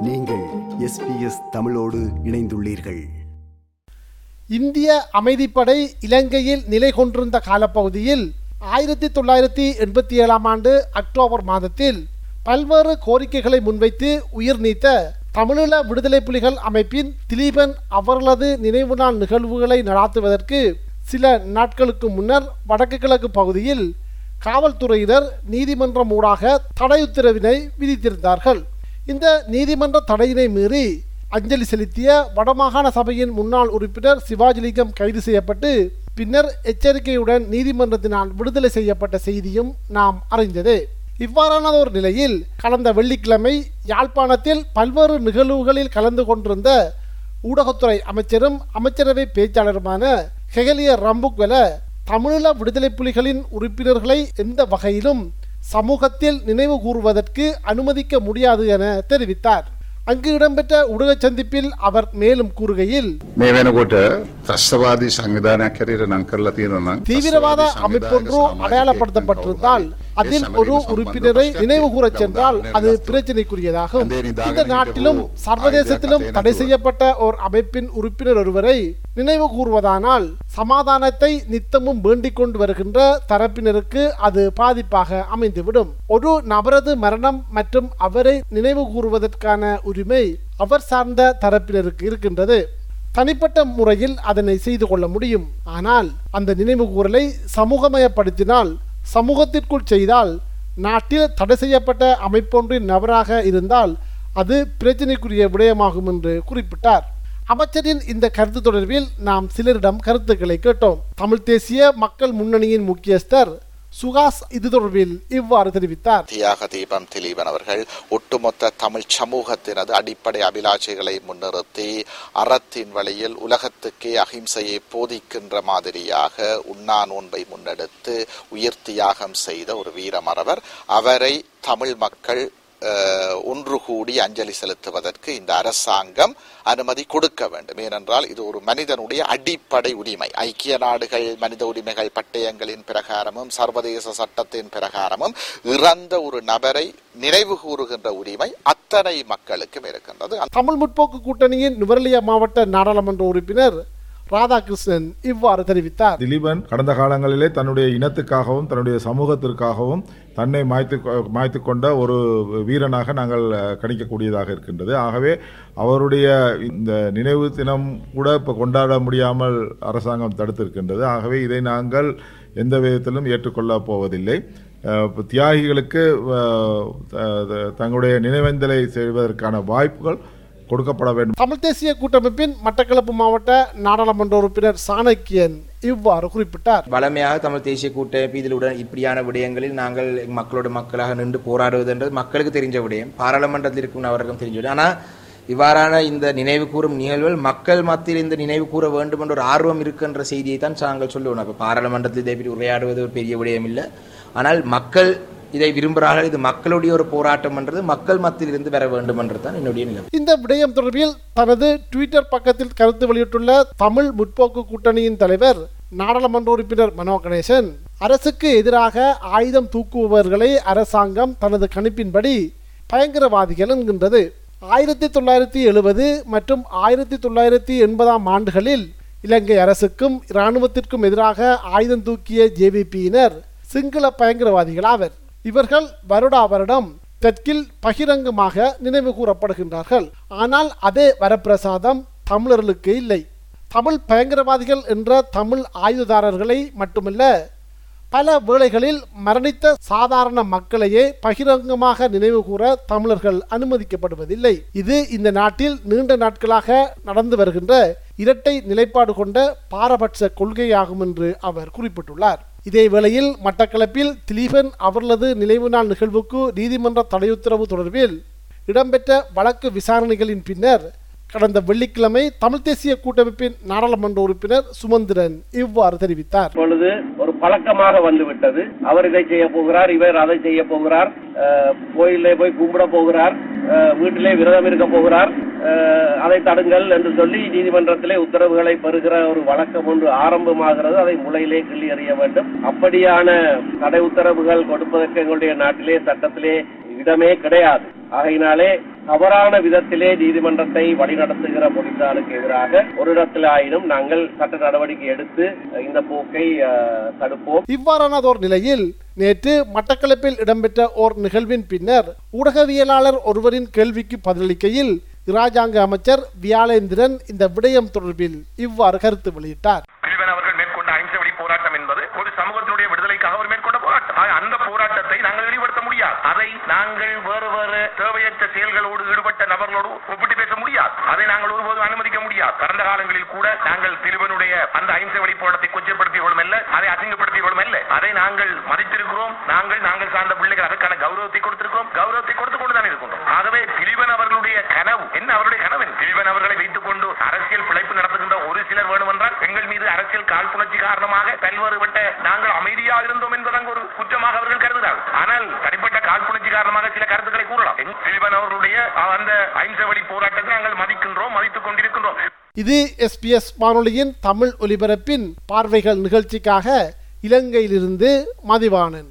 நீங்கள் எஸ்பிஎஸ் தமிழோடு இணைந்துள்ளீர்கள். இந்திய அமைதிப்படை இலங்கையில் நிலை கொண்டிருந்த காலப்பகுதியில் ஆயிரத்தி தொள்ளாயிரத்தி எண்பத்தி ஏழாம் ஆண்டு அக்டோபர் மாதத்தில் பல்வேறு கோரிக்கைகளை முன்வைத்து உயிர் நீத்த தமிழீழ விடுதலை புலிகள் அமைப்பின் திலீபன் அவர்களது நினைவு நாள் நிகழ்வுகளை நடாத்துவதற்கு சில நாட்களுக்கு முன்னர் வடக்கு கிழக்கு பகுதியில் காவல்துறையினர் நீதிமன்றம் ஊடாக தடை உத்தரவினை விதித்திருந்தார்கள். இந்த நீதிமன்ற தடையினை மீறி அஞ்சலி செலுத்திய வடமாகாண சபையின் முன்னாள் உறுப்பினர் சிவாஜிலிங்கம் கைது செய்யப்பட்டு பின்னர் எச்சரிக்கையுடன் நீதிமன்றத்தினால் விடுதலை செய்யப்பட்ட செய்தியும் நாம் அறிந்தது. இவ்வாறான ஒரு நிலையில் கடந்த வெள்ளிக்கிழமை யாழ்ப்பாணத்தில் பல்வேறு நிகழ்வுகளில் கலந்து கொண்டிருந்த ஊடகத்துறை அமைச்சரும் அமைச்சரவை பேச்சாளருமான ஹெகலிய ரம்புக்வெல தமிழீழ விடுதலை புலிகளின் உறுப்பினர்களை எந்த வகையிலும் சமூகத்தில் நினைவு கூறுவதற்கு அனுமதிக்க முடியாது என தெரிவித்தார். அங்கு இடம்பெற்ற ஊடக சந்திப்பில் அவர் மேலும் கூறுகையில் தீவிரவாத அமைப்பொன்றோ அடையாளப்படுத்தப்பட்டிருந்தால் அதில் ஒரு உறுப்பினரை நினைவு கூறச் சென்றால் அது பிரச்சனைக்குரியதாகும். இந்த நாட்டிலும் சர்வதேசத்திலும் தடை செய்யப்பட்ட ஓர் அமைப்பின் உறுப்பினர் ஒருவரை நினைவு கூறுவதானால் சமாதானத்தை நித்தமும் வேண்டிக் கொண்டு வருகின்ற தரப்பினருக்கு அது பாதிப்பாக அமைந்துவிடும். ஒரு நபரது மரணம் மற்றும் அவரை நினைவு கூறுவதற்கான உரிமை அவர் சார்ந்த தரப்பினருக்கு இருக்கின்றது. தனிப்பட்ட முறையில் அதனை செய்து கொள்ள முடியும். ஆனால் அந்த நினைவு கூறலை சமூகமயப்படுத்தினால் சமூகத்திற்குள் செய்தால் நாட்டில் தடை செய்யப்பட்ட அமைப்பொன்றின் நபராக இருந்தால் அது பிரச்சினைக்குரிய விடயமாகும் என்று குறிப்பிட்டார். அமைச்சரின் இந்த கருத்து தொடர்பில் நாம் சிலரிடம் கருத்துக்களை கேட்டோம். தமிழ் தேசிய மக்கள் முன்னணியின் முக்கியஸ்தர் சுகாஸ் இது தொடர்பில் இவ்வாறு தெரிவித்தார். தியாக தீபம் திலீபன் அவர்கள் ஒட்டுமொத்த தமிழ் சமூகத்தினது அடிப்படை அபிலாஷைகளை முன்னிறுத்தி அறத்தின் வழியில் உலகத்துக்கே அகிம்சையை போதிக்கின்ற மாதிரியாக உண்ணா நோன்பை முன்னெடுத்து உயிர் தியாகம் செய்த ஒரு வீரமரவர் அவரை தமிழ் மக்கள் ஒன்று கூடி அஞ்சலி செலுத்துவதற்கு இந்த அரசாங்கம் அனுமதி கொடுக்க வேண்டும். ஏனென்றால் இது ஒரு மனிதனுடைய அடிப்படை உரிமை. ஐக்கிய நாடுகள் மனித உரிமைகள் பட்டயங்களின் பிரகாரமும் சர்வதேச சட்டத்தின் பிரகாரமும் இறந்த ஒரு நபரை நினைவு கூறுகின்ற உரிமை அத்தனை மக்களுக்கும் இருக்கின்றது. தமிழ் முற்போக்கு கூட்டணியின் நுவரலியா மாவட்ட நாடாளுமன்ற உறுப்பினர் ராதாகிருஷ்ணன் இவ்வாறு தெரிவித்தார். திலீபன் கடந்த காலங்களிலே தன்னுடைய இனத்துக்காகவும் தன்னுடைய சமூகத்திற்காகவும் தன்னை மாய்த்து மாய்த்து கொண்ட ஒரு வீரனாக நாங்கள் கணிக்கக்கூடியதாக இருக்கின்றது. ஆகவே அவருடைய இந்த நினைவு தினம் கூட இப்போ கொண்டாட முடியாமல் அரசாங்கம் தடுத்திருக்கின்றது. ஆகவே இதை நாங்கள் எந்த விதத்திலும் ஏற்றுக்கொள்ளப் போவதில்லை. தியாகிகளுக்கு தங்களுடைய நினைவேந்தலை செய்வதற்கான வாய்ப்புகள் கொடுக்கப்பட வேண்டும். தமிழ் தேசிய கூட்டமைப்பின் மட்டக்களப்பு மாவட்ட நாடாளுமன்ற உறுப்பினர் சாணக்கியன் இவ்வாறு குறிப்பிட்டார். வளமையாக தமிழ் தேசிய கூட்டமைப்பு இதில் உடன் இப்படியான விடயங்களில் நாங்கள் மக்களோட மக்களாக நின்று போராடுவதுன்றது மக்களுக்கு தெரிஞ்ச விடயம். பாராளுமன்றத்தில் இருக்கும் நபருக்கும் தெரிஞ்ச விடயம். ஆனால் இவ்வாறான இந்த நினைவு கூறும் நிகழ்வுகள் மக்கள் மத்தியில் இந்த நினைவு கூற வேண்டும் என்ற ஒரு ஆர்வம் இருக்கின்ற செய்தியை தான் நாங்கள் சொல்லுவோம் இப்போ பாராளுமன்றத்தில் இதை பற்றி உரையாடுவது ஒரு பெரிய விடயம் இல்லை ஆனால் மக்கள் இதை விரும்புகிறார்கள். இது மக்களுடைய ஒரு போராட்டம் என்றது மக்கள் மத்தியில் இருந்து வர வேண்டும் என்றது தான் என்னுடைய நிலை. இந்த விடயம் தொடர்பில் தனது ட்விட்டர் பக்கத்தில் கருத்து வெளியிட்டுள்ள தமிழ் முற்போக்கு கூட்டணியின் தலைவர் நாடாளுமன்ற உறுப்பினர் மனோ கணேசன் அரசுக்கு எதிராக ஆயுதம் தூக்குபவர்களை அரசாங்கம் தனது கணிப்பின்படி பயங்கரவாதிகள் என்கின்றது. ஆயிரத்தி தொள்ளாயிரத்தி எழுபது மற்றும் ஆயிரத்தி தொள்ளாயிரத்தி எண்பதாம் ஆண்டுகளில் இலங்கை அரசுக்கும் இராணுவத்திற்கும் எதிராக ஆயுதம் தூக்கிய ஜேவிபியினர் சிங்கள பயங்கரவாதிகளாவர் இவர்கள் வருடா வருடம் தெற்கில் பகிரங்கமாக நினைவு கூறப்படுகின்றார்கள். ஆனால் அதே வரப்பிரசாதம் தமிழர்களுக்கு இல்லை. தமிழ் பயங்கரவாதிகள் என்ற தமிழ் ஆயுததாரர்களை மட்டுமல்ல பல வேளைகளில் மரணித்த சாதாரண மக்களையே பகிரங்கமாக நினைவு கூற தமிழர்கள் அனுமதிக்கப்படுவதில்லை. இது இந்த நாட்டில் நீண்ட நாட்களாக நடந்து வருகின்ற இரட்டை நிலைப்பாடு கொண்ட பாரபட்ச கொள்கையாகும் என்று அவர் குறிப்பிட்டுள்ளார். இதே வேளையில் மட்டக்களப்பில் திலீபன் அவர்களது நினைவு நாள் நிகழ்வுக்கு நீதிமன்ற தடையுத்தரவு தொடர்பில் இடம்பெற்ற வழக்கு விசாரணைகளின் பின்னர் கடந்த வெள்ளிக்கிழமை தமிழ் தேசிய கூட்டமைப்பின் நாடாளுமன்ற உறுப்பினர் சுமந்திரன் இவ்வாறு தெரிவித்தார். இப்பொழுது ஒரு பழக்கமாக வந்துவிட்டது. அவர் இதை செய்ய போகிறார் இவர் அதை செய்ய போகிறார் கோயிலே போய் கும்பிட போகிறார் வீட்டிலே விரதம் இருக்க போகிறார். அதை தடுங்கள் என்று சொல்லி நீதிமன்றத்திலே உத்தரவுகளை பெறுகிற ஒரு வழக்கம் ஒன்று ஆரம்பமாகிறது. அதை முளையிலே கிள்ளி எறிய வேண்டும். அப்படியான தடை உத்தரவுகள் கொடுப்பதற்கு எங்களுடைய நாட்டிலே சட்டத்திலே இடமே கிடையாது. ஆகையினாலே தவறான விதத்திலே நீதிமன்றத்தை வழிநடத்துகிற போலீசாருக்கு எதிராக ஒரு இடத்தில் ஆயினும் நாங்கள் சட்ட நடவடிக்கை எடுத்து இந்த போக்கை தடுப்போம். இவ்வாறானதோர் நிலையில் நேற்று மட்டக்களப்பில் இடம்பெற்ற ஓர் நிகழ்வின் பின்னர் ஊடகவியலாளர் ஒருவரின் கேள்விக்கு பதிலளிக்கையில் இராஜாங்க அமைச்சர் வியாழேந்திரன் இந்த விடயம் தொடர்பில் இவ்வாறு கருத்து வெளியிட்டார். அவர்கள் மேற்கொண்ட அகிம்சை வழி போராட்டம் என்பது ஒரு சமூகத்தினுடைய விடுதலைக்காக அவர் மேற்கொண்ட போராட்டம். அந்த போராட்டத்தை நாங்கள் வெளிப்படுத்த முடியாது. அதை நாங்கள் வேறு வேறு தேவையற்ற செயல்களோடு ஈடுபட்ட நபர்களோடு ஒப்பிட்டு பேச முடியாது. அதை நாங்கள் ஒருபோதும் அனுமதிக்க முடியாது. கடந்த காலங்களில் கூட நாங்கள் திருவனுடைய அந்த அகிம்சை வழி போராட்டத்தை கொச்சப்படுத்தியவர்களும் அல்ல அதை அசிங்கப்படுத்தியவர்களும் அல்ல. அதை நாங்கள் மதித்திருக்கிறோம். நாங்கள் நாங்கள் சார்ந்த பிள்ளைகள் அதற்கான கௌரவத்தை கொடுத்திருக்கிறோம். கௌரவத்தை கொடுத்து கொண்டு தான் இருக்கின்றோம் ஆகவே பிரிவன் அவர்களுடைய கனவு என்ன? அவருடைய கனவு என்ன? அவர்களை வைத்துக் கொண்டு அரசியல் பிழைப்பு நடத்துகின்ற ஒரு சிலர் வேண்டுமென்றால் எங்கள் மீது அரசியல் காழ்ப்புணர்ச்சி காரணமாக பல்வேறுபட்ட நாங்கள் அமைதியாக இருந்தோம் என்பதாக ஒரு குற்றமாக அவர்கள் கருதுகிறார்கள் ஆனால் தனிப்பட்ட காழ்ப்புணர்ச்சி காரணமாக சில கருத்துக்களை கூறலாம். எங் அவர்களுடைய அந்த அகிம்சை வழி போராட்டத்தை நாங்கள் மதிக்கின்றோம் மதித்துக் கொண்டிருக்கின்றோம். இது எஸ்பிஎஸ் வானொலியின் தமிழ் ஒலிபரப்பின் பார்வைகள் நிகழ்ச்சிக்காக இலங்கையிலிருந்து மதிவாணன்.